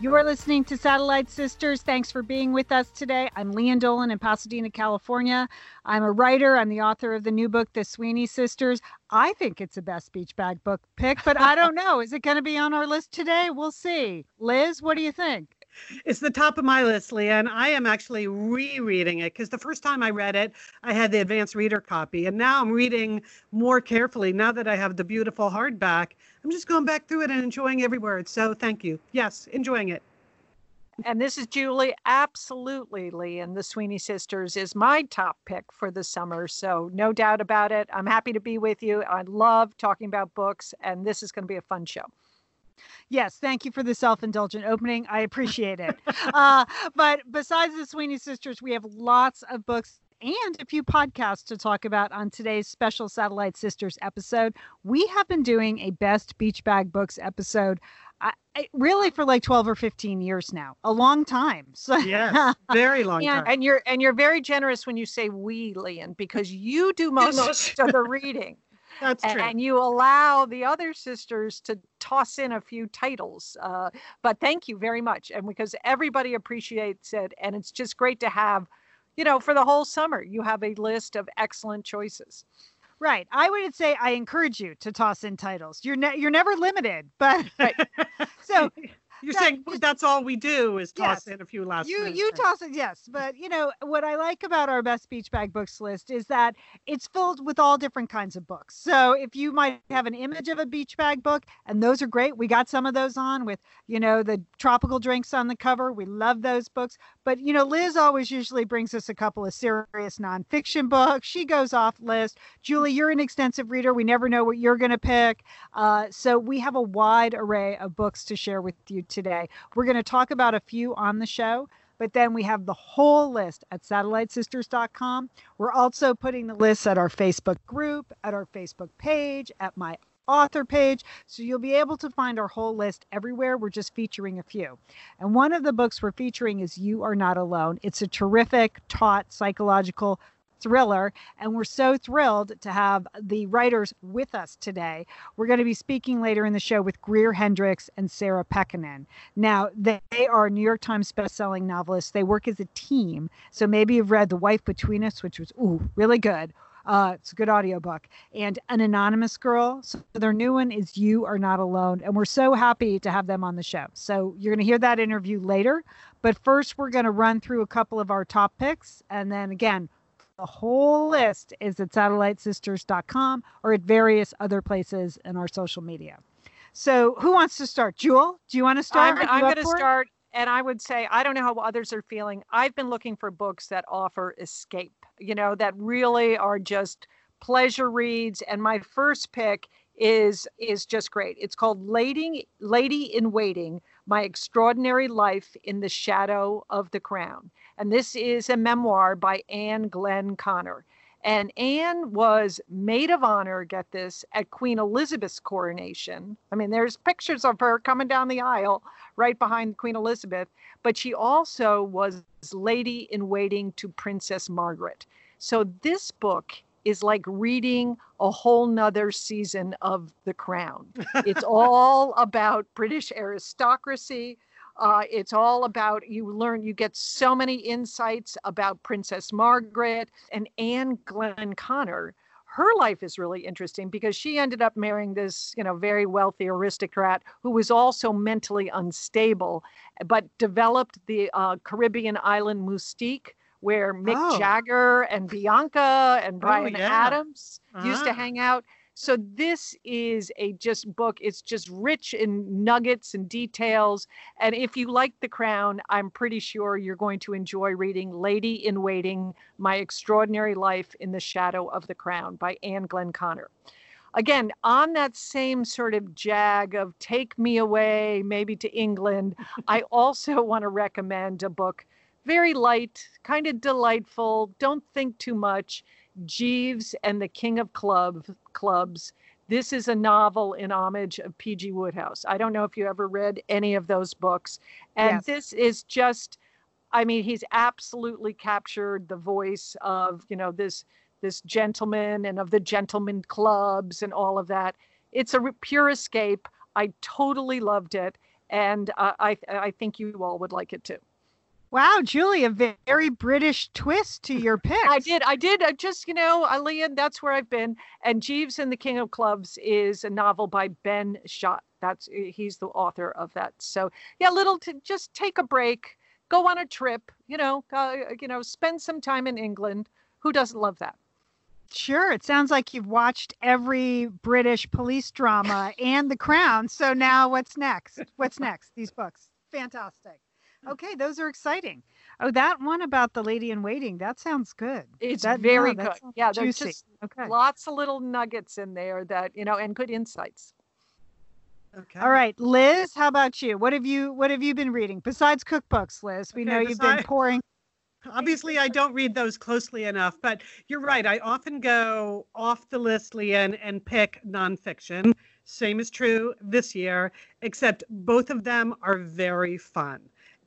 You are listening to Satellite Sisters. Thanks for being with us today. I'm Lian Dolan in Pasadena, California. I'm a writer. I'm the author of the new book, The Sweeney Sisters. I think it's a best beach bag book pick, but I don't know. Is it going to be on our list today? We'll see. Liz, what do you think? It's the top of my list, Lian. I am actually rereading it because the first time I read it, I had the advanced reader copy. And now I'm reading more carefully. Now that I have the beautiful hardback, I'm just going back through it and enjoying every word. So thank you. Yes, enjoying it. And this is Julie. Absolutely, Lee. And the Sweeney Sisters is my top pick for the summer. So, no doubt about it. I'm happy to be with you. I love talking about books, and this is going to be a fun show. Yes, thank you for the self-indulgent opening. I appreciate it. uh, but besides the Sweeney Sisters, we have lots of books and a few podcasts to talk about on today's special Satellite Sisters episode. We have been doing a Best Beach Bag Books episode. I, I, really for like 12 or 15 years now a long time so yeah very long and, time and you're and you're very generous when you say we Lian because you do most of the reading that's true. And you allow the other sisters to toss in a few titles. Uh, but thank you very much. And because everybody appreciates it. And it's just great to have, you know, for the whole summer, you have a list of excellent choices. Right. I would say I encourage you to toss in titles. You're ne- you're never limited, but right. so you're that, saying that's all we do is toss yes, in a few last. You you toss it, yes. But you know what I like about our best beach bag books list is that it's filled with all different kinds of books. So if you might have an image of a beach bag book, and those are great, we got some of those on with you know the tropical drinks on the cover. We love those books. But you know Liz always usually brings us a couple of serious nonfiction books. She goes off list. Julie, you're an extensive reader. We never know what you're going to pick. Uh, so we have a wide array of books to share with you today. We're going to talk about a few on the show, but then we have the whole list at satellitesisters.com. We're also putting the list at our Facebook group, at our Facebook page, at my author page. So you'll be able to find our whole list everywhere. We're just featuring a few. And one of the books we're featuring is You Are Not Alone. It's a terrific, taught, psychological thriller. And we're so thrilled to have the writers with us today. We're going to be speaking later in the show with Greer Hendricks and Sarah Pekkanen. Now, they are New York Times bestselling novelists. They work as a team. So maybe you've read The Wife Between Us, which was, ooh, really good. Uh, it's a good audiobook. And An Anonymous Girl. So their new one is You Are Not Alone. And we're so happy to have them on the show. So you're going to hear that interview later. But first, we're going to run through a couple of our top picks. And then again, the whole list is at satellitesisters.com or at various other places in our social media. So, who wants to start? Jewel, do you want to start? I'm, I'm going to start. And I would say, I don't know how others are feeling. I've been looking for books that offer escape, you know, that really are just pleasure reads. And my first pick is is just great. It's called Lady Lady in Waiting: My Extraordinary Life in the Shadow of the Crown. And this is a memoir by Anne Glenconner. And Anne was maid of honor, get this, at Queen Elizabeth's coronation. I mean, there's pictures of her coming down the aisle right behind Queen Elizabeth, but she also was lady in waiting to Princess Margaret. So this book is like reading a whole nother season of The Crown. it's all about British aristocracy, uh, it's all about you learn, you get so many insights about Princess Margaret and Anne Glenconner. Her life is really interesting because she ended up marrying this, you know, very wealthy aristocrat who was also mentally unstable, but developed the uh, Caribbean island Mustique, where Mick Oh. Jagger and Bianca and Brian yeah. Adams used to Ah. hang out. So this is a just book. It's just rich in nuggets and details. And if you like The Crown, I'm pretty sure you're going to enjoy reading Lady in Waiting: My Extraordinary Life in the Shadow of the Crown by Anne Glenconner. Again, on that same sort of jag of take me away, maybe to England, I also want to recommend a book very light, kind of delightful. Don't think too much. Jeeves and the King of Club Clubs. This is a novel in homage of P.G. Wodehouse. I don't know if you ever read any of those books. And Yes. this is just, I mean, he's absolutely captured the voice of, you know, this this gentleman and of the gentleman clubs and all of that. It's a re- pure escape. I totally loved it, and uh, I I think you all would like it too. Wow, Julie, a very British twist to your pick. I did. I did. I just, you know, Alian, that's where I've been. And Jeeves and the King of Clubs is a novel by Ben Schott. That's he's the author of that. So yeah, little to just take a break, go on a trip. You know, uh, you know, spend some time in England. Who doesn't love that? Sure, it sounds like you've watched every British police drama and The Crown. So now what's next? What's next? These books. Fantastic. Mm. Okay, those are exciting. Oh, that one about the lady in waiting, that sounds good. It's That- very no, good. Yeah, there's juicy. just Okay. lots of little nuggets in there that you know, and good insights. Okay. All right, Liz, how about you? What have you what have you been reading besides cookbooks, Liz? We Okay, know you've been beside- pouring Obviously, I don't read those closely enough, but you're right. I often go off the list, Lian, and pick nonfiction. Same is true this year, except both of them are very fun.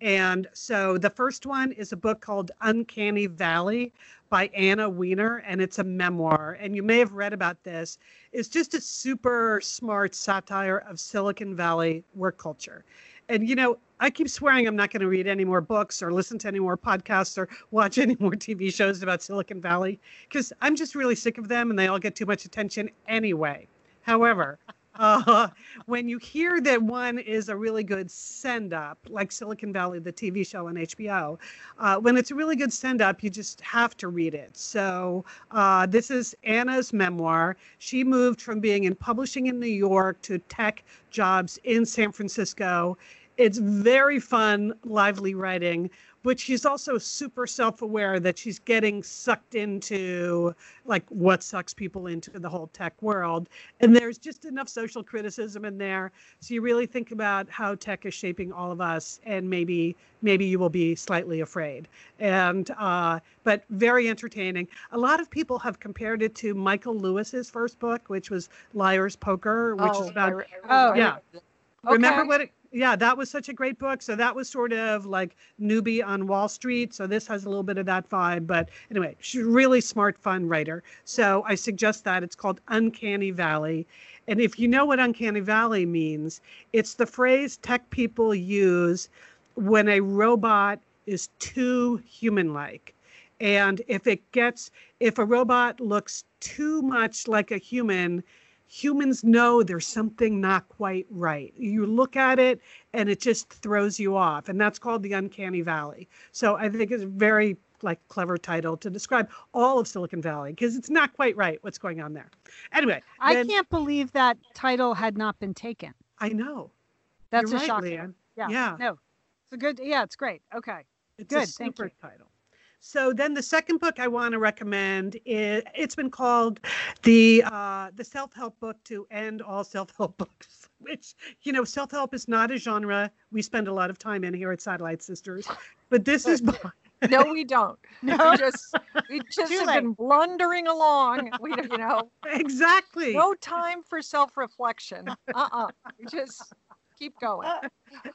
And so the first one is a book called Uncanny Valley by Anna Wiener, and it's a memoir. And you may have read about this. It's just a super smart satire of Silicon Valley work culture. And, you know, I keep swearing I'm not going to read any more books or listen to any more podcasts or watch any more TV shows about Silicon Valley because I'm just really sick of them and they all get too much attention anyway. However, uh, when you hear that one is a really good send up, like Silicon Valley, the TV show on HBO, uh, when it's a really good send up, you just have to read it. So, uh, this is Anna's memoir. She moved from being in publishing in New York to tech jobs in San Francisco. It's very fun, lively writing, but she's also super self aware that she's getting sucked into like what sucks people into the whole tech world. And there's just enough social criticism in there. So you really think about how tech is shaping all of us and maybe maybe you will be slightly afraid. And uh, but very entertaining. A lot of people have compared it to Michael Lewis's first book, which was Liar's Poker, which oh, is about I re- Oh, yeah. that. Remember what? It, yeah, that was such a great book. So that was sort of like newbie on Wall Street. So this has a little bit of that vibe. But anyway, she's really smart, fun writer. So I suggest that it's called Uncanny Valley. And if you know what Uncanny Valley means, it's the phrase tech people use when a robot is too human-like. And if it gets, if a robot looks too much like a human, humans know there's something not quite right. You look at it and it just throws you off. And that's called the uncanny valley. So I think it's a very like clever title to describe all of Silicon Valley because it's not quite right what's going on there. Anyway, I then- can't believe that title had not been taken. I know. That's You're a right, shock. Yeah. Yeah. No. It's a good yeah, it's great. Okay. It's Good, a thank super you. title. So then the second book I want to recommend is it's been called the uh, the self help book to end all self help books. Which you know, self help is not a genre we spend a lot of time in here at Satellite Sisters, but this is by No, we don't. No. We just we just Too have late. been blundering along. We you know exactly no time for self-reflection. Uh-uh. We just keep going.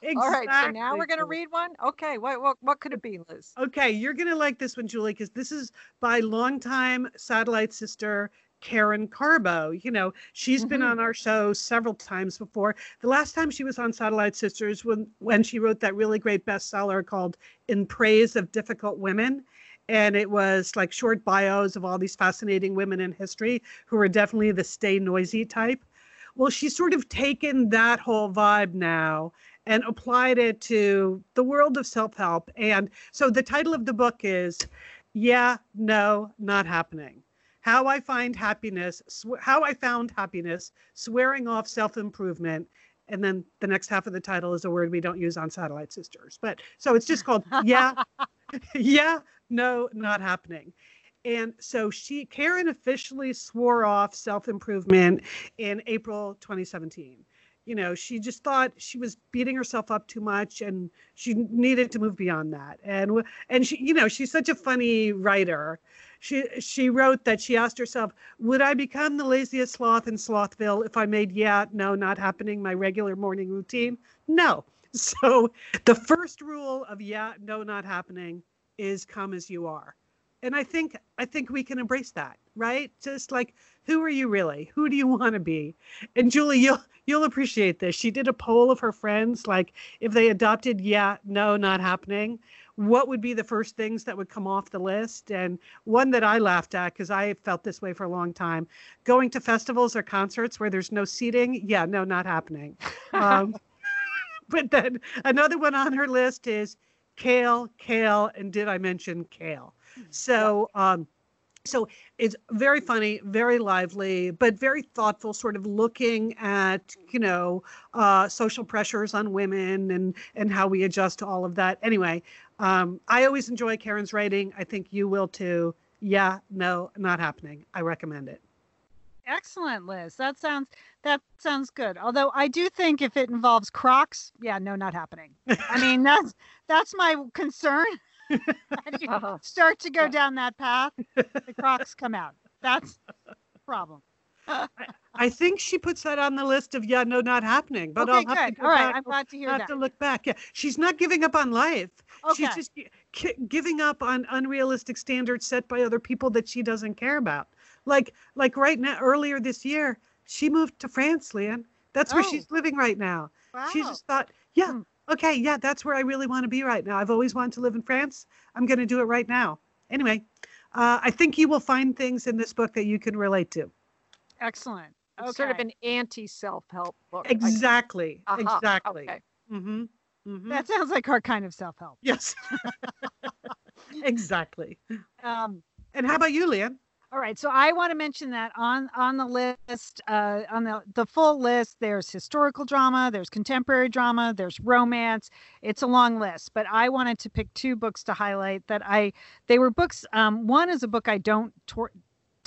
exactly. All right. So now we're gonna read one. Okay. What what what could it be, Liz? Okay, you're gonna like this one, Julie, because this is by longtime satellite sister Karen Karbo. You know, she's been Mhm. on our show several times before. The last time she was on Satellite Sisters when when she wrote that really great bestseller called In Praise of Difficult Women. And it was like short bios of all these fascinating women in history who were definitely the stay noisy type. Well, she's sort of taken that whole vibe now and applied it to the world of self help. And so the title of the book is Yeah, No, Not Happening. How I Find Happiness, sw- How I Found Happiness, Swearing Off Self Improvement. And then the next half of the title is a word we don't use on Satellite Sisters. But so it's just called Yeah, Yeah, No, Not Happening. And so she, Karen officially swore off self improvement in April 2017 you know she just thought she was beating herself up too much and she needed to move beyond that. And and she you know she's such a funny writer. She she wrote that she asked herself would i become the laziest sloth in slothville if i made yeah no not happening my regular morning routine? No. So the first rule of yeah no not happening is come as you are and i think i think we can embrace that right? Just like who are you really? Who do you want to be? And julie you'll you'll appreciate this. She did a poll of her friends like if they adopted yeah no not happening what would be the first things that would come off the list? And one that i laughed at because i felt this way for a long time going to festivals or concerts where there's no seating yeah no not happening. Um, but then another one on her list is kale kale and did i mention kale so um, so it's very funny very lively but very thoughtful sort of looking at you know uh, social pressures on women and and how we adjust to all of that anyway um, i always enjoy karen's writing i think you will too yeah no not happening i recommend it Excellent, Liz. That sounds that sounds good. Although I do think if it involves Crocs, yeah, no, not happening. I mean, that's that's my concern. Uh-huh. start to go down that path, the Crocs come out. That's the problem. i think she puts that on the list of yeah no not happening but okay, i'll have good. to go All right, back I'm glad to hear have that. to look back yeah she's not giving up on life Okay. She's just gi- giving up on unrealistic standards set by other people that she doesn't care about. Like like right now, earlier this year, she moved to France, Lian. That's where Oh. she's living right now. Wow. She just thought, yeah, Hmm. Okay, yeah, that's where I really want to be right now. I've always wanted to live in France. I'm going to do it right now. Anyway, uh, I think you will find things in this book that you can relate to. Excellent. Okay. Sort of an anti self help book. I- Exactly. Aha, Exactly. okay. Mm-hmm. Mm-hmm. that sounds like our kind of self-help. yes. exactly. Um, And how about you, Lian? All right, so I want to mention that on on the list, uh, on the the full list, there's historical drama, there's contemporary drama, there's romance. It's a long list, but I wanted to pick two books to highlight that I they were books. Um, one is a book I don't tor-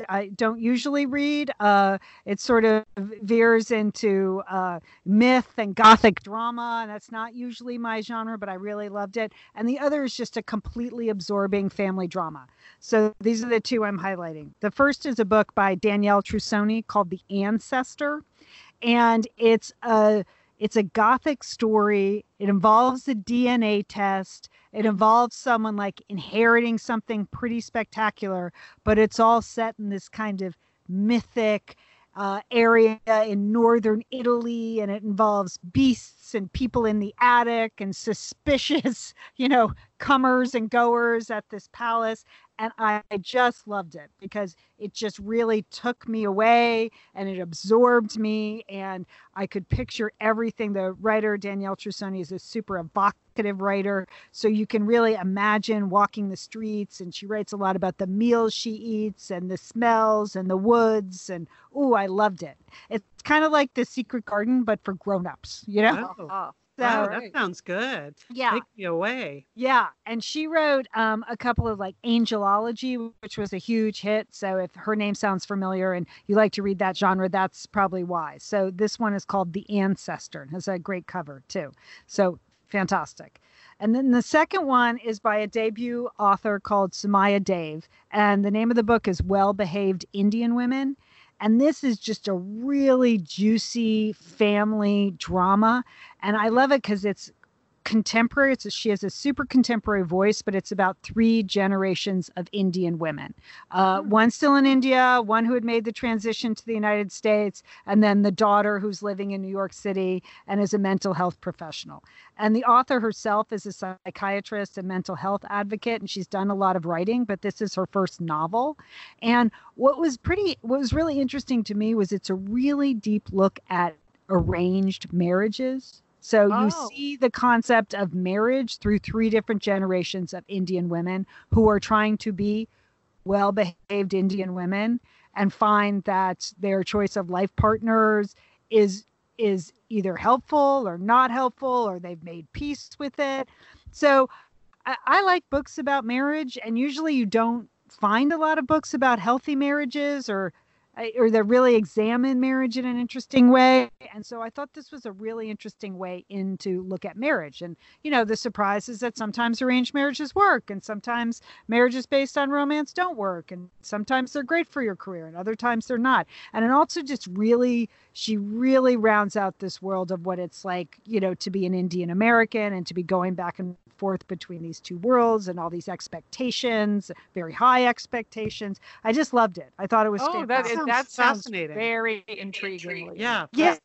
I don't usually read. Uh, it sort of veers into uh, myth and gothic drama, and that's not usually my genre, but I really loved it. And the other is just a completely absorbing family drama. So these are the two I'm highlighting. The first is a book by Danielle Trussoni called The Ancestor, and it's a it's a gothic story. It involves a DNA test. It involves someone like inheriting something pretty spectacular, but it's all set in this kind of mythic uh, area in northern Italy, and it involves beasts and people in the attic and suspicious, you know, comers and goers at this palace. And I I just loved it because it just really took me away and it absorbed me. And I could picture everything. The writer, Danielle Trussoni, is a super evocative writer. So you can really imagine walking the streets. And she writes a lot about the meals she eats and the smells and the woods. And oh, I loved it. It's kind of like The Secret Garden, but for grown-ups, you know? Oh, Ah, So, wow, right. that sounds good. yeah. Take me away. Yeah, and she wrote um, a couple of like Angelology, which was a huge hit. So if her name sounds familiar and you like to read that genre, that's probably why. So this one is called The Ancestor and has a great cover too. So fantastic. And then the second one is by a debut author called Saumya Dave, and the name of the book is Well Behaved Indian Women. And this is just a really juicy family drama. And I love it because it's contemporary. It's a, she has a super contemporary voice, but it's about three generations of Indian women. Uh, Hmm. One still in India, one who had made the transition to the United States, and then the daughter who's living in New York City and is a mental health professional. And the author herself is a psychiatrist and mental health advocate, and she's done a lot of writing, but this is her first novel. And what was pretty, what was really interesting to me was it's a really deep look at arranged marriages So Oh. you see the concept of marriage through three different generations of Indian women who are trying to be well behaved Indian women and find that their choice of life partners is is either helpful or not helpful or they've made peace with it. So I, I like books about marriage and usually you don't find a lot of books about healthy marriages or or that really examine marriage in an interesting way. And so I thought this was a really interesting way in to look at marriage. And, you know, the surprise is that sometimes arranged marriages work and sometimes marriages based on romance don't work. And sometimes they're great for your career and other times they're not. And it also just really, she really rounds out this world of what it's like, you know, to be an Indian American and to be going back and forth between these two worlds and all these expectations, very high expectations. I just loved it. I thought it was Oh, that fantastic. is, Sounds that sounds fascinating. very intriguing. Yeah. Yeah.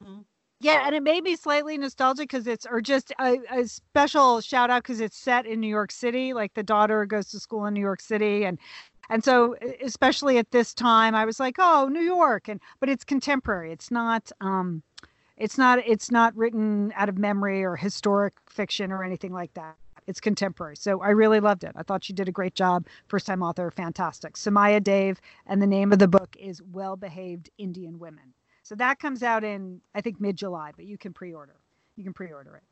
Mhm. Yeah, and it made me slightly nostalgic because it's, or just a, a special shout out because it's set in New York City. Like the daughter goes to school in New York City, and and so especially at this time, I was like, oh, New York, and but it's contemporary. It's not, um, it's not, it's not written out of memory or historic fiction or anything like that. It's contemporary. So I really loved it. I thought she did a great job. First time author, fantastic. Saumya Dave, and the name of the book is Well Behaved Indian Women. So that comes out in I think mid July, but you can pre-order. You can pre-order it.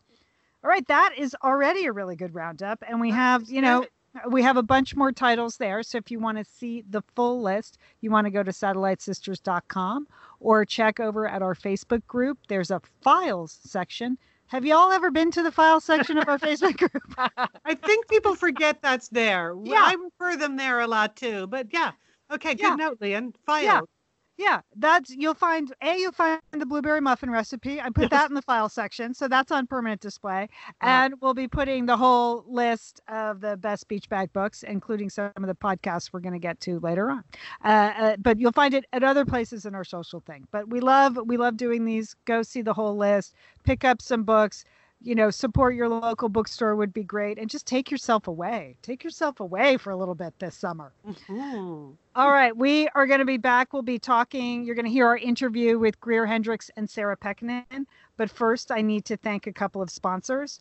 All right, that is already a really good roundup, and we have you know we have a bunch more titles there. So if you want to see the full list, you want to go to satellitesisters.com or check over at our Facebook group. There's a files section. Have you all ever been to the files section of our Facebook group? I think people forget that's there. Yeah. I refer them there a lot too. But yeah. Okay, good Yeah. note, Lian. File. Yeah. Yeah, that's you'll find a you'll find the blueberry muffin recipe. I put that in the file section, so that's on permanent display. Yeah. And we'll be putting the whole list of the best beach bag books, including some of the podcasts we're going to get to later on. Uh, uh, but you'll find it at other places in our social thing. But we love we love doing these. Go see the whole list. Pick up some books. You know, support your local bookstore would be great, and just take yourself away. Take yourself away for a little bit this summer. Mhm. All right, we are going to be back. We'll be talking. You're going to hear our interview with Greer Hendricks and Sarah Pekkanen. But first, I need to thank a couple of sponsors.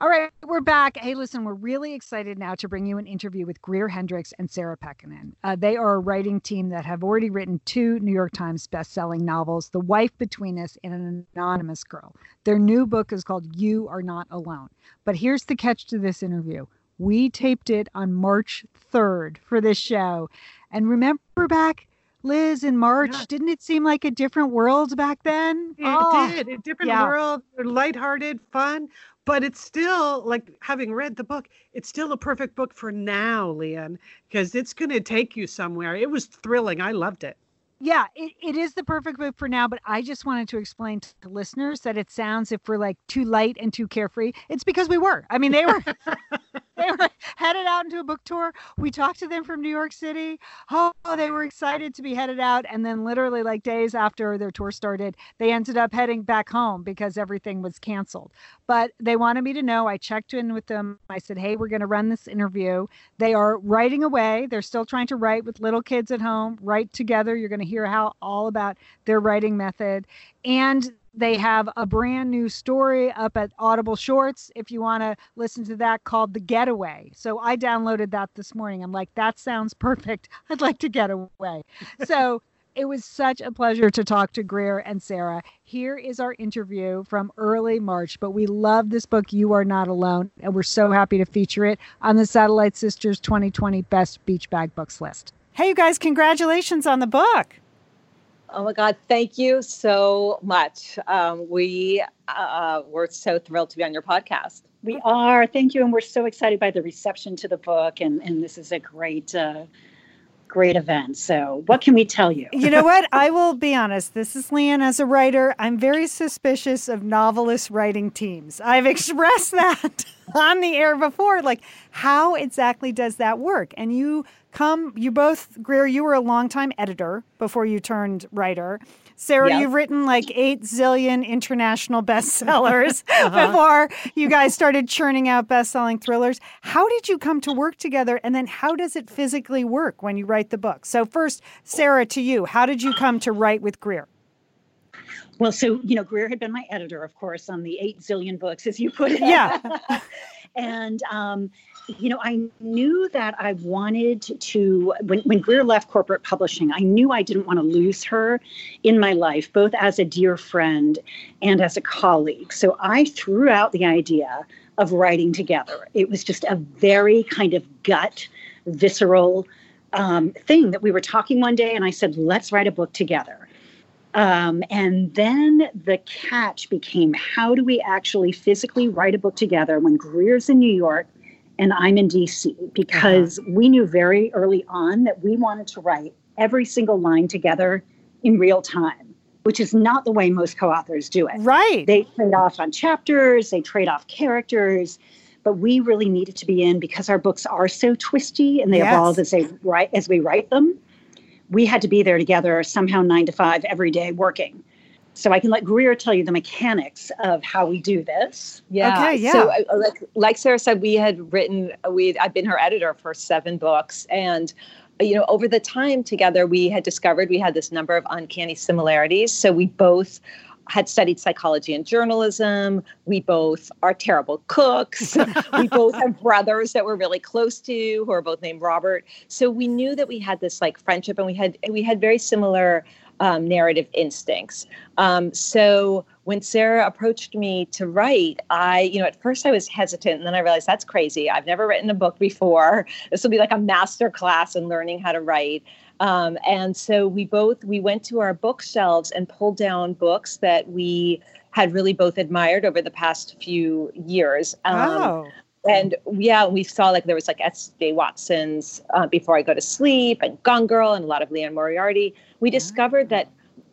All right, we're back. Hey, listen, we're really excited now to bring you an interview with Greer Hendricks and Sarah Pekkanen. Uh, they are a writing team that have already written two New York Times best-selling novels, The Wife Between Us and An Anonymous Girl. Their new book is called You Are Not Alone. But here's the catch to this interview. We taped it on March 3rd for this show. And remember back, Liz, in March, Yeah. didn't it seem like a different world back then? It Oh, did. A different yeah. world, lighthearted, fun, but it's still like having read the book, it's still a perfect book for now, Lian, because it's going to take you somewhere. It was thrilling. I loved it. Yeah, it, it is the perfect book for now, but I just wanted to explain to the listeners that it sounds if we're like too light and too carefree. It's because we were. I mean, they were they were headed out into a book tour. We talked to them from New York City. Oh, they were excited to be headed out. And then literally like days after their tour started, they ended up heading back home because everything was canceled. But they wanted me to know. I checked in with them. I said, Hey, we're gonna run this interview. They are writing away. They're still trying to write with little kids at home, write together. You're going to hear how all about their writing method. And they have a brand new story up at Audible Shorts if you want to listen to that called The Getaway. So I downloaded that this morning. I'm like, that sounds perfect. I'd like to get away. So it was such a pleasure to talk to Greer and Sarah. Here is our interview from early March, but we love this book, You Are Not Alone, and we're so happy to feature it on the Satellite Sisters 2020 Best Beach Bag Books list. Hey, you guys, congratulations on the book. Oh my God, thank you so much. Um, we uh, we're so thrilled to be on your podcast. We are. Thank you. And we're so excited by the reception to the book. And, and this is a great, uh, great event. So, what can we tell you? You know what? I will be honest. This is Lian as a writer. I'm very suspicious of novelist writing teams. I've expressed that on the air before. Like, how exactly does that work? And you come, you both, Greer, you were a longtime editor before you turned writer. Sarah, Yeah. you've written like eight zillion international bestsellers before you guys started churning out best-selling thrillers. How did you come to work together, and then how does it physically work when you write the book? So first, Sarah, to you, how did you come to write with Greer? Well, so, you know, Greer had been my editor, of course, on the eight zillion books, as you put it. Yeah. and, um, you know, I knew that I wanted to, when, when Greer left corporate publishing, I knew I didn't want to lose her in my life, both as a dear friend and as a colleague. So I threw out the idea of writing together. It was just a very kind of gut, visceral um, thing that we were talking one day, and I said, let's write a book together. Um, and then the catch became how do we actually physically write a book together when Greer's in New York and I'm in DC? Because uh-huh. we knew very early on that we wanted to write every single line together in real time, which is not the way most co authors do it. Right. They trade off on chapters, they trade off characters. But we really needed to be in because our books are so twisty and they Yes. evolve as they write as we write them we had to be there together somehow nine to five every day working. So I can let Greer tell you the mechanics of how we do this. Yeah. Okay, yeah. So, uh, like, like Sarah said, we had written. We I've been her editor for seven books, and you know, over the time together, we had discovered we had this number of uncanny similarities. So we both had studied psychology and journalism. We both are terrible cooks. we both have brothers that we're really close to who are both named Robert. So we knew that we had this like friendship and we had we had very similar um, narrative instincts. Um, so when Sarah approached me to write, I, you know, at first I was hesitant and then I realized that's crazy. I've never written a book before. This will be like a master class in learning how to write. Um, and so we both we went to our bookshelves and pulled down books that we had really both admired over the past few years. Um, oh. And yeah, we saw like there was like S.J. Watson's uh, Before I Go to Sleep and Gone Girl and a lot of Liane Moriarty. We discovered that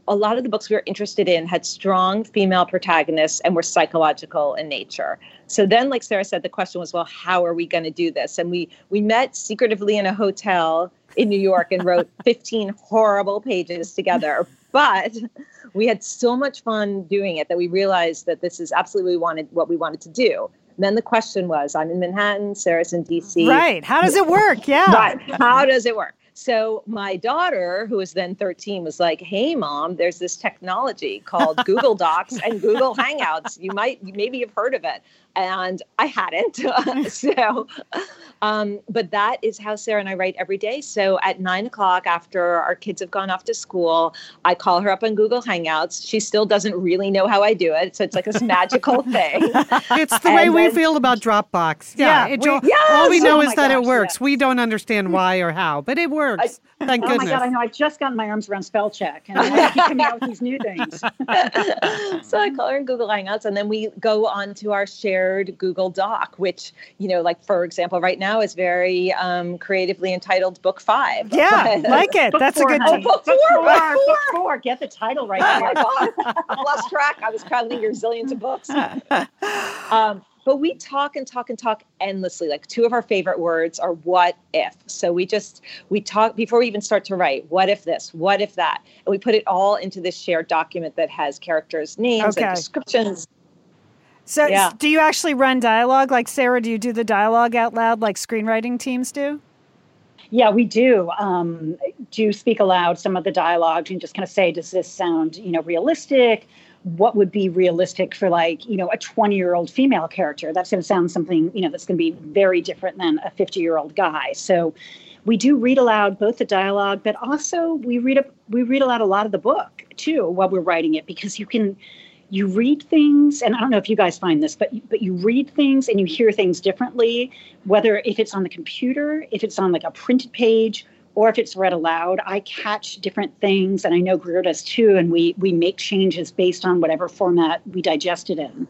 a lot of the books we were interested in had strong female protagonists and were psychological in nature. So then, like Sarah said, the question was, well, how are we going to do this? And we we met secretively in a hotel in New York and wrote 15 horrible pages together. But we had so much fun doing it that we realized that this is absolutely what we wanted what we wanted to do. Then the question was, I'm in Manhattan, Sarah's in DC. Right. How does it work? Yeah. Right. How does it work? So my daughter, who was then 13, was like, "Hey, mom, there's this technology called Google Docs and Google Hangouts. You might, maybe you've heard of it." And I hadn't. so, um, but that is how Sarah and I write every day. So at nine o'clock, after our kids have gone off to school, I call her up on Google Hangouts. She still doesn't really know how I do it, so it's like this magical thing. It's the way And we then- feel about Dropbox. Yeah, Yeah, we- all- Yes! all we know Oh is that it works. yes. We don't understand why or how, but it works. Works. Thank oh goodness. my god, I know. I've just gotten my arms around spell check, and I keep coming out with these new things. so I call her in Google Hangouts, and then we go on to our shared Google Doc, which you know, like for example, right now is very um, creatively entitled Book Five. Yeah, like it. Book That's a good honey. team. Book Book four, four, book book four. Get the title right. Oh my god, I lost track. I was counting your zillions of books. Um, but we talk and talk and talk endlessly. Like two of our favorite words are "what if." So we just we talk before we even start to write. What if this? What if that? And we put it all into this shared document that has characters' names Okay. and descriptions. So, Yeah. do you actually run dialogue? Like Sarah, do you do the dialogue out loud like screenwriting teams do? Yeah, we do. Um, do speak aloud some of the dialogue and just kind of say, does this sound, you know, realistic? What would be realistic for like, you know, a 20 year old female character? That's going to sound something, you know, that's going to be very different than a 50 year old guy. So we do read aloud both the dialogue, but also we read a, we read aloud a lot of the book too while we're writing it because you can you read things and i don't know if you guys find this but but you read things and you hear things differently whether if it's on the computer if it's on like a printed page or if it's read aloud i catch different things and i know greer does too and we we make changes based on whatever format we digest it in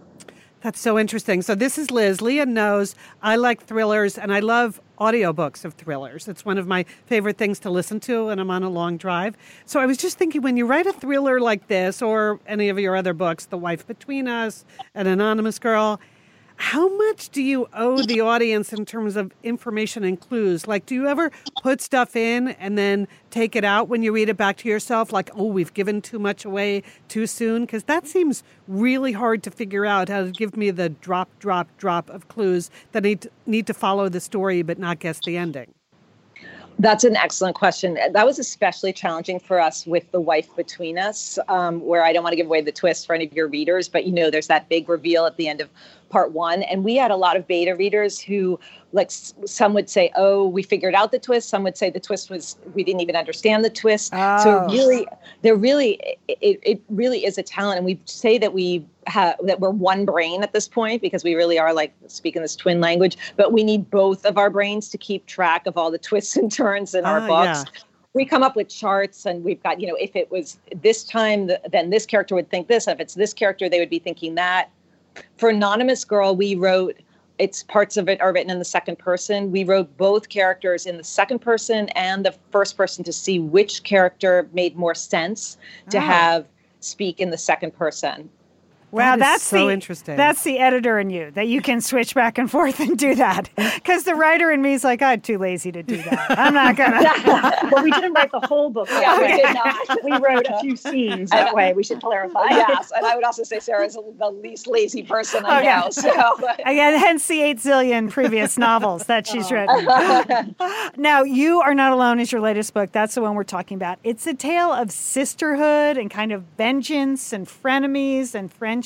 That's so interesting. So this is Liz. Leah knows I like thrillers and I love audiobooks of thrillers. It's one of my favorite things to listen to when I'm on a long drive. So I was just thinking when you write a thriller like this or any of your other books, The Wife Between Us, An Anonymous Girl, how much do you owe the audience in terms of information and clues? Like, do you ever put stuff in and then take it out when you read it back to yourself? Like, oh, we've given too much away too soon? Because that seems really hard to figure out how to give me the drop, drop, drop of clues that need need to follow the story but not guess the ending. That's an excellent question. That was especially challenging for us with The Wife Between Us, um, where I don't want to give away the twist for any of your readers, but you know, there's that big reveal at the end of part one. And we had a lot of beta readers who, like, some would say, oh, we figured out the twist. Some would say the twist was, we didn't even understand the twist. So Oh. really, there really, it, it really is a talent. And we say that we have, that we're one brain at this point because we really are like speaking this twin language, but we need both of our brains to keep track of all the twists and turns in our Ah, books yeah. we come up with charts and we've got you know if it was this time then this character would think this and if it's this character they would be thinking that for anonymous girl we wrote it's parts of it are written in the second person we wrote both characters in the second person and the first person to see which character made more sense to Oh. have speak in the second person Wow, That is that's so the, interesting. That's the editor in you that you can switch back and forth and do that. Because the writer in me is like, I'm too lazy to do that. I'm not gonna. well we didn't write the whole book Yeah, we yet. did not. we wrote a few scenes that way we should clarify yes and i would also say sarah is the least lazy person i oh, Okay. know so Again, hence the eight zillion previous novels that she's written. Oh. now, You Are Not Alone is your latest book. That's the one we're talking about. It's a tale of sisterhood and kind of vengeance and frenemies and friendship.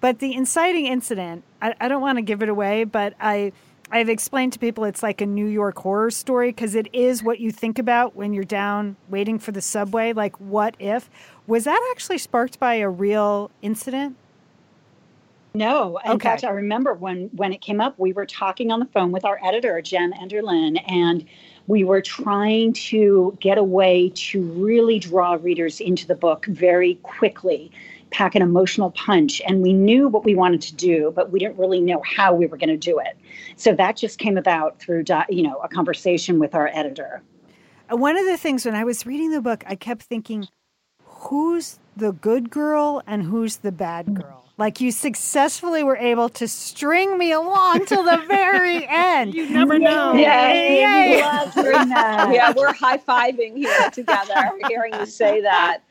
But the inciting incident, I, I don't want to give it away, but I. I've explained to people it's like a New York horror story because it is what you think about when you're down waiting for the subway. Like, what if? Was that actually sparked by a real incident? No, in Okay. fact, I remember when when it came up, we were talking on the phone with our editor, Jen Enderlin, and we were trying to get a way to really draw readers into the book very quickly, pack an emotional punch, and we knew what we wanted to do, but we didn't really know how we were going to do it. So that just came about through, you know, a conversation with our editor. Uh, One of the things when I was reading the book, I kept thinking, who's the good girl and who's the bad girl? Like you successfully were able to string me along till the very end. You never know. Yay! Yay. We love doing that. yeah we're high-fiving here together hearing you say that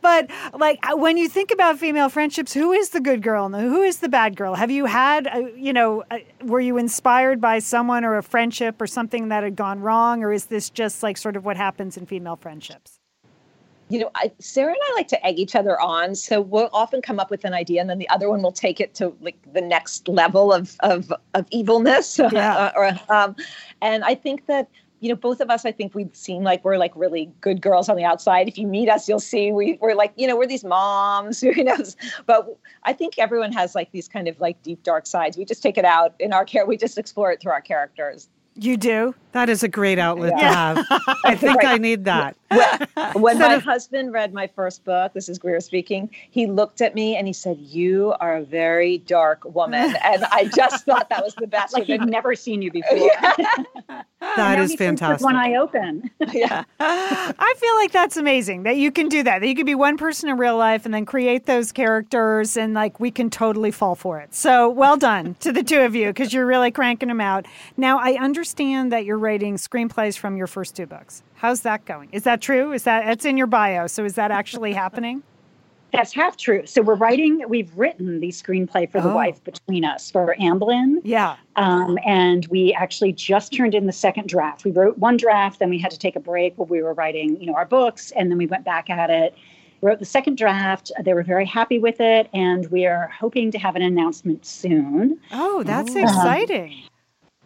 But like when you think about female friendships, who is the good girl and who is the bad girl? Have you had, uh, you know, uh, were you inspired by someone or a friendship or something that had gone wrong, or is this just like sort of what happens in female friendships? you know, I, Sarah and I like to egg each other on. So we'll often come up with an idea, and then the other one will take it to like the next level of of of evilness. Yeah. or, um, and I think that you know, both of us, I think we seem like we're like really good girls on the outside. If you meet us, you'll see we, we're like, you know, we're these moms, who knows? But I think everyone has like these kind of like deep, dark sides. We just take it out in our care. We just explore it through our characters. You do? That is a great outlet to have. I think I need that. when my husband read my first book, this is Greer speaking, he looked at me and he said, You are a very dark woman. And I just thought that was the best. like he'd never seen you before. That is fantastic. One eye open. yeah. I feel like that's amazing that you can do that. That you can be one person in real life and then create those characters, and like we can totally fall for it. So well done to the two of you because you're really cranking them out. Now, I understand that you're writing screenplays from your first two books. How's that going? Is that true? Is that it's in your bio? So is that actually happening? That's half true. So we're writing, we've written the screenplay for The Oh. Wife Between Us for Amblin. Yeah. Um, and we actually just turned in the second draft. We wrote one draft, then we had to take a break while we were writing, you know, our books, and then we went back at it. Wrote the second draft. They were very happy with it, and we are hoping to have an announcement soon. Oh, that's Ooh. exciting.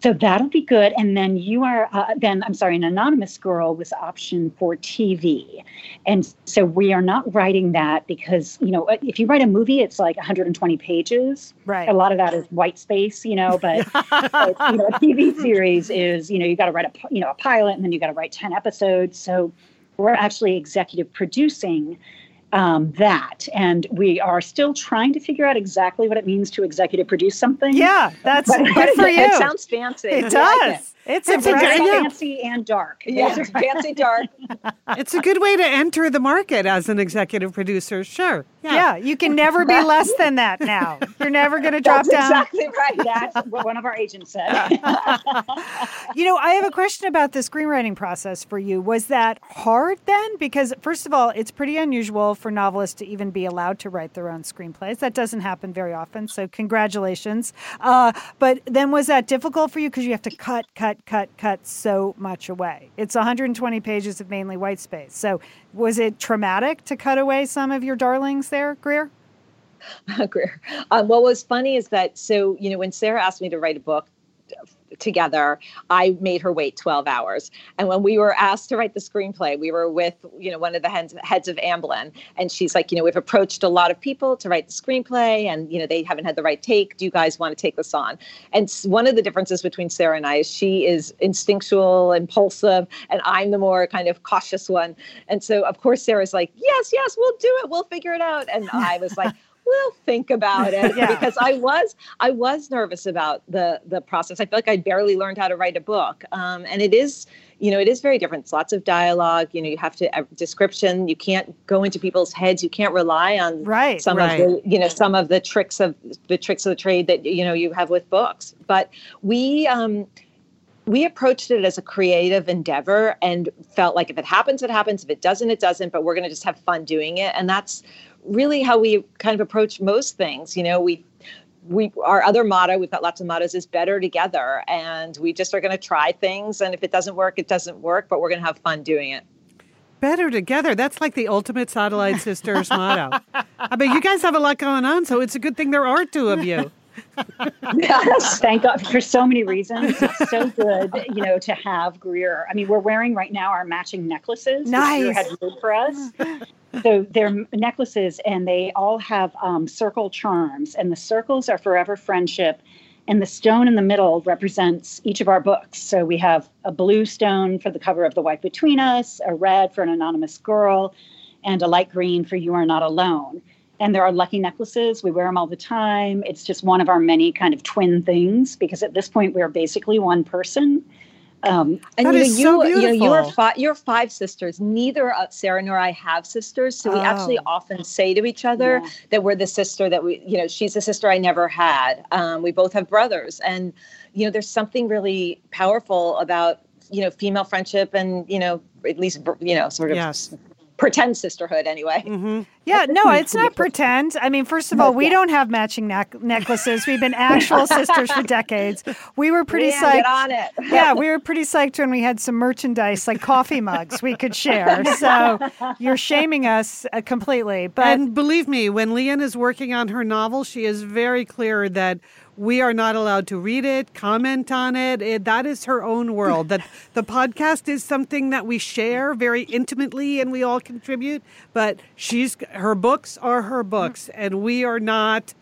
So that'll be good. And then you are, uh, then I'm sorry, an anonymous girl was option for TV. And so we are not writing that because, you know, if you write a movie, it's like 120 pages. Right. A lot of that is white space, you know, but but, you know, a TV series is, you know, you got to write a, you know, a pilot and then you got to write 10 episodes. So we're actually executive producing um, that. And we are still trying to figure out exactly what it means to executive produce something. Yeah, that's But- good for you. It sounds fancy. It like does. It's It's very impressive. fancy and dark. Yeah, fancy dark. It's a good way to enter the market as an executive producer. Sure. Yeah, you can never be less than that now. You're never going to drop That's down. exactly right. That's what one of our agents said. You know, I have a question about the screenwriting process for you. Was that hard then? Because, first of all, it's pretty unusual for novelists to even be allowed to write their own screenplays. That doesn't happen very often. So, congratulations. Uh, but then, was that difficult for you? Because you have to cut, cut, cut, cut cut so much away. It's 120 pages of mainly white space. So, was it traumatic to cut away some of your darlings there, Greer? Greer. Um, what was funny is that so you know when Sarah asked me to write a book together, I made her wait 12 hours. And when we were asked to write the screenplay, we were with you know one of the heads, heads of Amblin, and she's like, you know, we've approached a lot of people to write the screenplay, and you know they haven't had the right take. Do you guys want to take this on? And one of the differences between Sarah and I is she is instinctual, impulsive, and I'm the more kind of cautious one. And so of course Sarah's like, yes, yes, we'll do it, we'll figure it out. And I was like. We'll think about it Yeah. because I was I was nervous about the the process. I feel like I barely learned how to write a book, um, and it is you know it is very different. It's lots of dialogue. You know, you have to uh, description. You can't go into people's heads. You can't rely on Right. some Right. of the you know some of the tricks of the tricks of the trade that you know you have with books. But we. Um, we approached it as a creative endeavor and felt like if it happens, it happens. If it doesn't, it doesn't. But we're going to just have fun doing it, and that's really how we kind of approach most things. You know, we we our other motto we've got lots of mottos is better together and we just are going to try things and if it doesn't work it doesn't work but we're going to have fun doing it Better together. That's like the ultimate Satellite Sisters motto. I mean, you guys have a lot going on, so it's a good thing there are two of you. Thank God for so many reasons. It's so good, you know, to have Greer. I mean, we're wearing right now our matching necklaces. that Greer Nice. had made for us. So they're necklaces, and they all have um, circle charms, and the circles are forever friendship. And the stone in the middle represents each of our books. So we have a blue stone for the cover of The Wife Between Us, a red for an anonymous girl, and a light green for You Are Not Alone. And there are lucky necklaces. We wear them all the time. It's just one of our many kind of twin things because at this point we're basically one person. Um, and That you is you, so you know you are five you're five sisters neither uh, sarah nor i have sisters so we actually Oh. often say to each other Yeah. that we're the sister that we you know she's the sister i never had um, we both have brothers and you know there's something really powerful about you know female friendship and you know at least you know sort of Yes. Pretend sisterhood anyway hmm Yeah, no, it's not pretend. I mean, first of all, we don't have matching neck- necklaces. We've been actual sisters for decades. We were pretty Yeah, psyched. get on it yeah, we were pretty psyched when we had some merchandise like coffee mugs we could share. So you're shaming us uh, completely. But And believe me, when Lian is working on her novel, she is very clear that we are not allowed to read it, comment on it. It- that is her own world. that the podcast is something that we share very intimately and we all contribute. But she's her books are her books, mm. and we are not.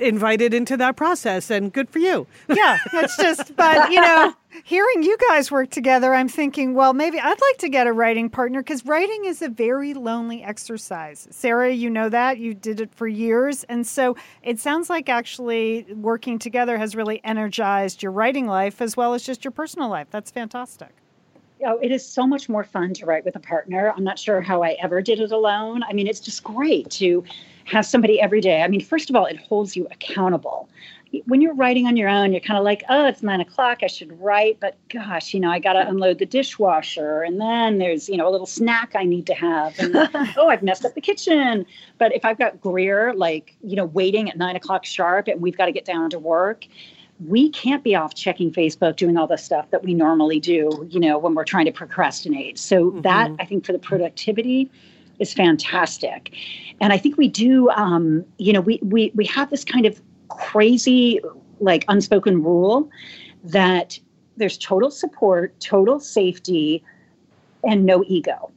Invited into that process, and good for you. Yeah, it's just, but you know, hearing you guys work together, I'm thinking, well, maybe I'd like to get a writing partner because writing is a very lonely exercise. Sarah, you know that. You did it for years. And so it sounds like actually working together has really energized your writing life as well as just your personal life. That's fantastic. Oh, it is so much more fun to write with a partner. I'm not sure how I ever did it alone. I mean, it's just great to have somebody every day. I mean, first of all, it holds you accountable when you're writing on your own, you're kind of like, oh, it's nine o'clock. I should write. But gosh, you know, I got to unload the dishwasher. And then there's, you know, a little snack I need to have. And oh, I've messed up the kitchen. But if I've got Greer, like, you know, waiting at nine o'clock sharp and we've got to get down to work, we can't be off checking Facebook, doing all the stuff that we normally do, you know, when we're trying to procrastinate. So mm-hmm. that, I think, for the productivity, is fantastic. And I think we do, um, you know, we, we, we have this kind of crazy, like unspoken rule that there's total support, total safety, and no ego.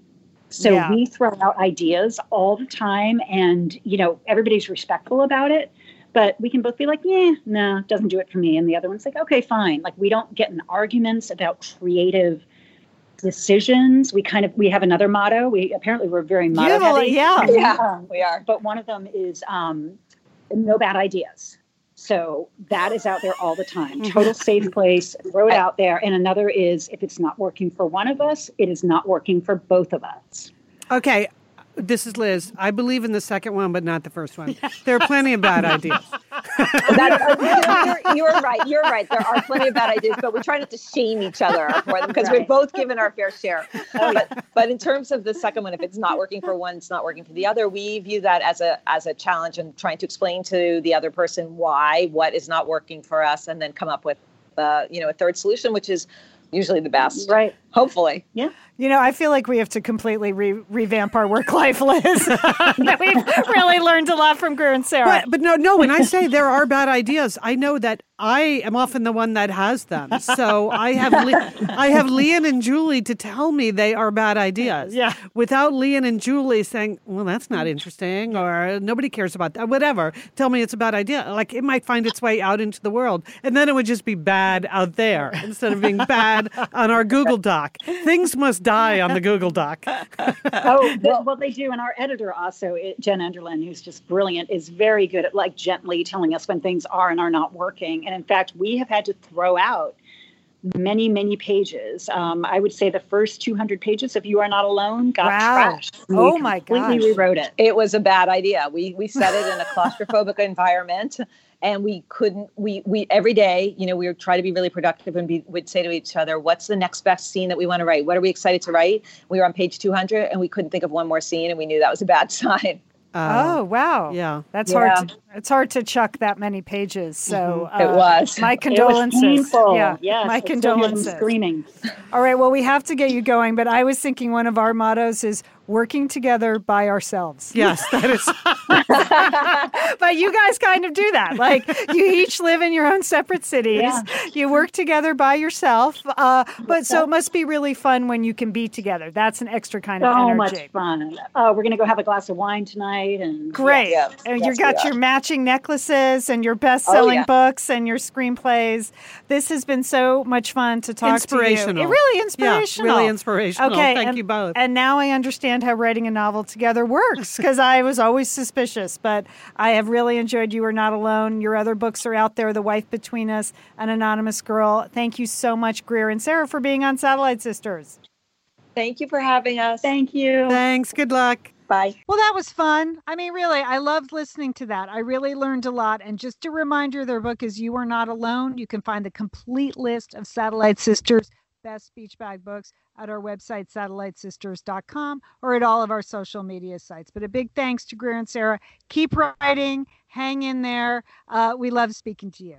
So yeah. we throw out ideas all the time, and you know everybody's respectful about it. But we can both be like, "Yeah, no, doesn't do it for me," and the other one's like, "Okay, fine." Like we don't get in arguments about creative decisions. We kind of we have another motto. We apparently we're very motto heavy. Yeah, yeah, we are. But one of them is um, no bad ideas. So that is out there all the time. Mm-hmm. Total safe place, throw it out there. And another is if it's not working for one of us, it is not working for both of us. Okay. This is Liz. I believe in the second one, but not the first one. There are plenty of bad ideas. That, you're, you're, right. You're right. There are plenty of bad ideas, but we try not to shame each other for them because right. we've both given our fair share. But, but in terms of the second one, if it's not working for one, it's not working for the other. We view that as a as a challenge and trying to explain to the other person why what is not working for us, and then come up with uh, you know a third solution, which is usually the best. Right. Hopefully. Yeah. You know, I feel like we have to completely re- revamp our work life, Liz. that We've really learned a lot from Greer and Sarah. But, but no, no. When I say there are bad ideas, I know that I am often the one that has them. So I have Le- I have Lian and Julie to tell me they are bad ideas. Yeah. Without Lian and Julie saying, "Well, that's not interesting," or "Nobody cares about that," whatever. Tell me it's a bad idea. Like it might find its way out into the world, and then it would just be bad out there instead of being bad on our Google Doc. Things must die on the Google Doc. oh, well, well, they do. And our editor also, Jen Enderlin, who's just brilliant, is very good at like gently telling us when things are and are not working. And in fact, we have had to throw out many, many pages. Um, I would say the first 200 pages of You Are Not Alone got wow. trashed. Oh my god! Completely rewrote it. It was a bad idea. We we set it in a claustrophobic environment and we couldn't we we every day you know we would try to be really productive and we would say to each other what's the next best scene that we want to write what are we excited to write we were on page 200 and we couldn't think of one more scene and we knew that was a bad sign uh, oh wow! Yeah, that's yeah. hard. To, it's hard to chuck that many pages. So mm-hmm. uh, it was. My condolences. It was painful. Yeah, yes, my condolences. Screaming. All right. Well, we have to get you going, but I was thinking one of our mottos is working together by ourselves. Yes, that is. but you guys kind of do that. Like you each live in your own separate cities. Yeah. You work together by yourself. Uh, but so it must be really fun when you can be together. That's an extra kind of energy. so much fun. Uh, we're going to go have a glass of wine tonight, and great. Yeah, and yes, you got your matching necklaces and your best-selling oh, yeah. books and your screenplays. This has been so much fun to talk inspirational. to you. It really inspirational. Yeah, really inspirational. Okay, thank and, you both. And now I understand understand how writing a novel together works because I was always suspicious, but I have really enjoyed You Are Not Alone. Your other books are out there The Wife Between Us, An Anonymous Girl. Thank you so much, Greer and Sarah, for being on Satellite Sisters. Thank you for having us. Thank you. Thanks. Good luck. Bye. Well, that was fun. I mean, really, I loved listening to that. I really learned a lot. And just a reminder their book is You Are Not Alone. You can find the complete list of Satellite Sisters' best beach bag books at our website, satellitesisters.com, or at all of our social media sites. But a big thanks to Greer and Sarah. Keep writing, hang in there. Uh, we love speaking to you.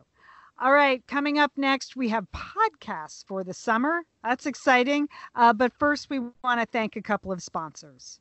All right, coming up next, we have podcasts for the summer. That's exciting. Uh, but first, we want to thank a couple of sponsors.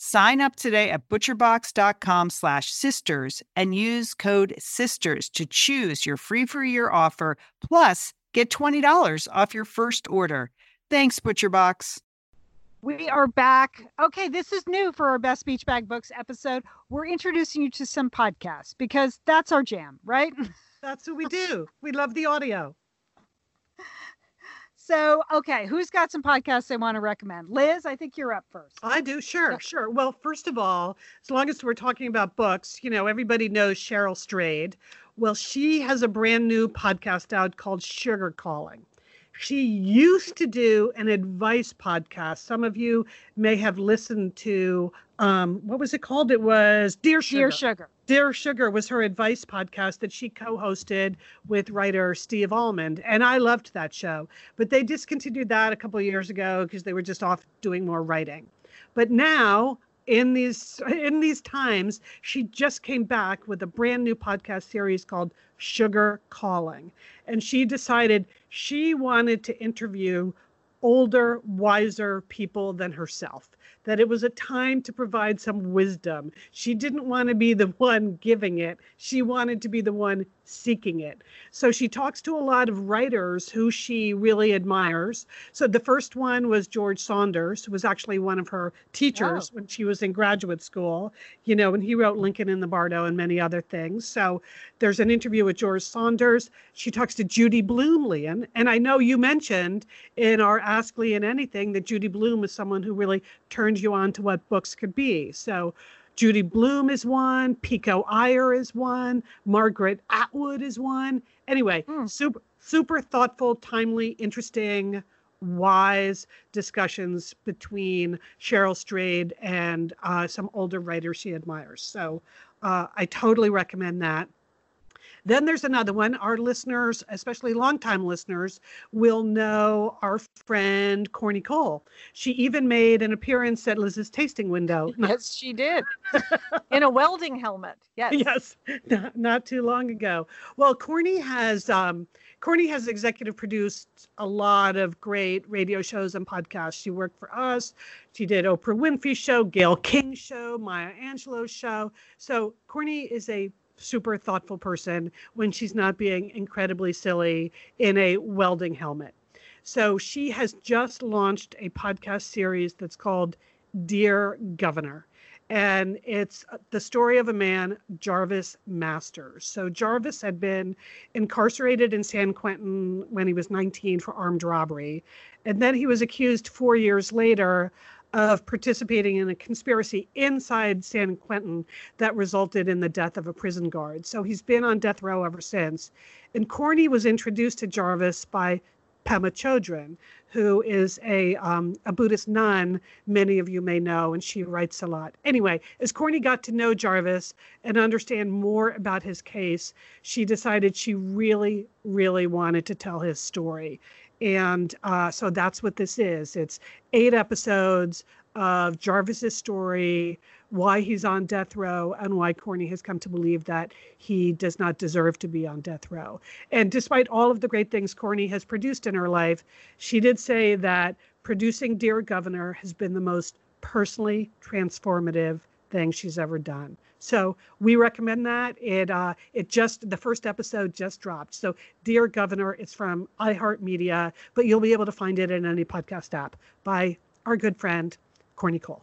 Sign up today at butcherbox.com slash sisters and use code SISTERS to choose your free for year offer, plus get $20 off your first order. Thanks, ButcherBox. We are back. Okay, this is new for our Best Beach Bag Books episode. We're introducing you to some podcasts because that's our jam, right? That's what we do. We love the audio. So, okay, who's got some podcasts they want to recommend? Liz, I think you're up first. I do, sure, sure. Well, first of all, as long as we're talking about books, you know, everybody knows Cheryl Strayed. Well, she has a brand new podcast out called Sugar Calling. She used to do an advice podcast. Some of you may have listened to um, what was it called? It was Dear Sugar. Dear Sugar. Dear Sugar was her advice podcast that she co-hosted with writer Steve Almond, and I loved that show. But they discontinued that a couple years ago because they were just off doing more writing. But now in these in these times she just came back with a brand new podcast series called sugar calling and she decided she wanted to interview older wiser people than herself that it was a time to provide some wisdom. She didn't want to be the one giving it, she wanted to be the one seeking it. So she talks to a lot of writers who she really admires. So the first one was George Saunders, who was actually one of her teachers oh. when she was in graduate school, you know, and he wrote Lincoln in the Bardo and many other things. So there's an interview with George Saunders. She talks to Judy Blume, Lian. And I know you mentioned in our Ask Lian Anything that Judy Blume is someone who really turned you on to what books could be. So Judy Blume is one, Pico Iyer is one, Margaret Atwood is one. Anyway, mm. super super thoughtful, timely, interesting, wise discussions between Cheryl Strayed and uh, some older writers she admires. So uh, I totally recommend that. Then there's another one. Our listeners, especially longtime listeners, will know our friend Corny Koehl. She even made an appearance at Liz's tasting window. Yes, she did. In a welding helmet. Yes. Yes. Not, not too long ago. Well, Corny has um, Corny has executive produced a lot of great radio shows and podcasts. She worked for us. She did Oprah Winfrey show, Gayle King show, Maya Angelou's show. So Corny is a super thoughtful person when she's not being incredibly silly in a welding helmet. So she has just launched a podcast series that's called Dear Governor. And it's the story of a man, Jarvis Masters. So Jarvis had been incarcerated in San Quentin when he was 19 for armed robbery. And then he was accused four years later of participating in a conspiracy inside San Quentin that resulted in the death of a prison guard. So he's been on death row ever since. And Corny was introduced to Jarvis by Pema Chodron, who is a um, a Buddhist nun. Many of you may know, and she writes a lot. Anyway, as Corny got to know Jarvis and understand more about his case, she decided she really, really wanted to tell his story. And uh, so that's what this is. It's eight episodes of Jarvis's story, why he's on death row, and why Corny has come to believe that he does not deserve to be on death row. And despite all of the great things Corny has produced in her life, she did say that producing Dear Governor has been the most personally transformative thing she's ever done. So we recommend that. It uh, it just the first episode just dropped. So Dear Governor, it's from iHeartMedia, but you'll be able to find it in any podcast app by our good friend Corny Koehl.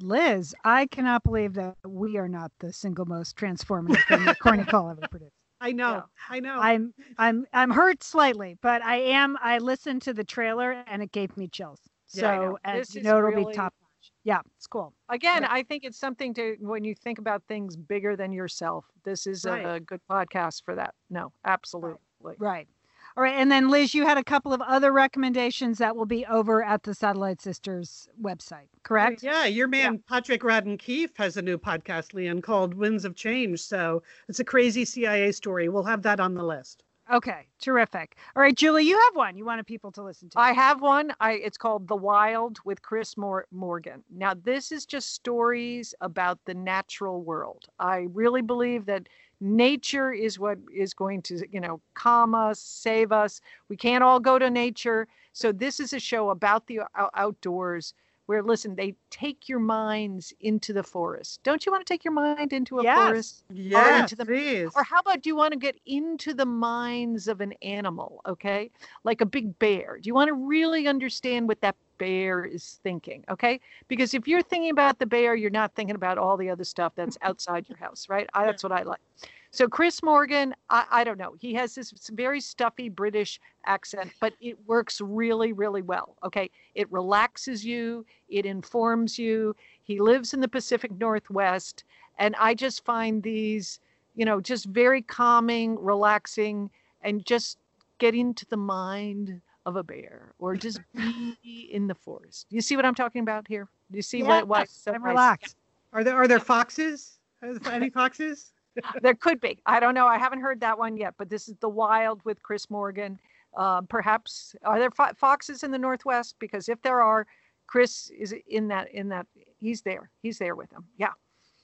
Liz, I cannot believe that we are not the single most transformative thing that Corny Koehl ever produced. I know, I know. I'm I'm I'm hurt slightly, but I am. I listened to the trailer and it gave me chills. Yeah, So This you know it'll be top notch. Yeah, it's cool. Again, Yeah. I think it's something to when you think about things bigger than yourself. This is Right. a, a good podcast for that. No, absolutely. Right. All right. And then Liz, you had a couple of other recommendations that will be over at the Satellite Sisters website, oh, correct? Yeah, your man Patrick Radden Keefe has a new podcast, Lian, called Winds of Change. So it's a crazy CIA story. We'll have that on the list. Okay. Terrific. All right, Julie, you have one you wanted people to listen to. I have one. I it's called The Wild with Chris Mor- Morgan. Now, this is just stories about the natural world. I really believe that nature is what is going to, you know, calm us, save us. We can't all go to nature. So this is a show about the ou- outdoors where listen, they take your minds into the forest. Don't you want to take your mind into a Yes. forest? or Yes, into the please. or how about do you want to get into the minds of an animal okay like a big bear do you want to really understand what that bear is thinking okay because if you're thinking about the bear you're not thinking about all the other stuff that's outside your house right I, that's what i like so chris morgan I, I don't know he has this very stuffy british accent but it works really really well okay it relaxes you it informs you he lives in the pacific northwest and i just find these you know, just very calming, relaxing, and just get into the mind of a bear or just be in the forest. You see what I'm talking about here? Do you see what, why? it's Yes, so I'm relaxed. Are there are there foxes? Are there any foxes? There could be. I don't know. I haven't heard that one yet, but this is The Wild with Chris Morgan. Uh, perhaps are there fo- foxes in the Northwest? Because if there are, Chris is in that. In that, he's there. He's there with them. Yeah.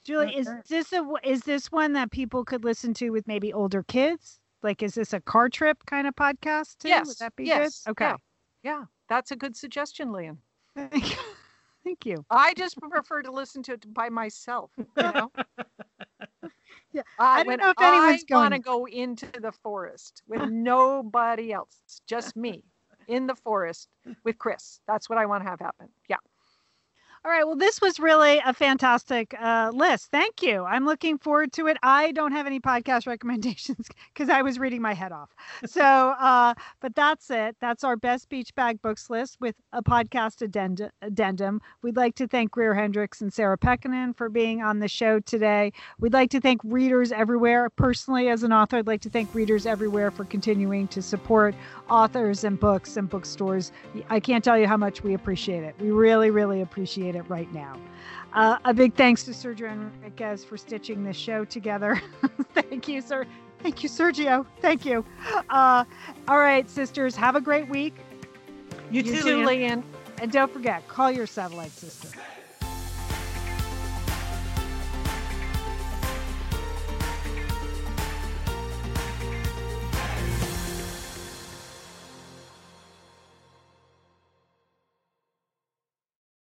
Julie, is this a is this one that people could listen to with maybe older kids? Like, is this a car trip kind of podcast too? Yes. Would that be yes. good? Okay. Yeah. yeah. That's a good suggestion, Lian. Thank you. I just prefer to listen to it by myself. You know. Yeah, Uh, I don't know if anyone's I want to go into the forest with nobody else, just me in the forest with Chris. That's what I want to have happen. Yeah. All right. Well, this was really a fantastic uh, list. Thank you. I'm looking forward to it. I don't have any podcast recommendations because I was reading my head off. So, uh, but that's it. That's our best beach bag books list with a podcast addend- addendum. We'd like to thank Greer Hendricks and Sarah Pekkanen for being on the show today. We'd like to thank readers everywhere. Personally, as an author, I'd like to thank readers everywhere for continuing to support authors and books and bookstores. I can't tell you how much we appreciate it. We really, really appreciate it right now. Uh, a big thanks to Sergio Enriquez for stitching this show together. Thank you, sir. Thank you, Sergio. Thank you. Uh, all right, sisters, have a great week. You, You too, too, Lian. Lian. And don't forget, call your satellite sister.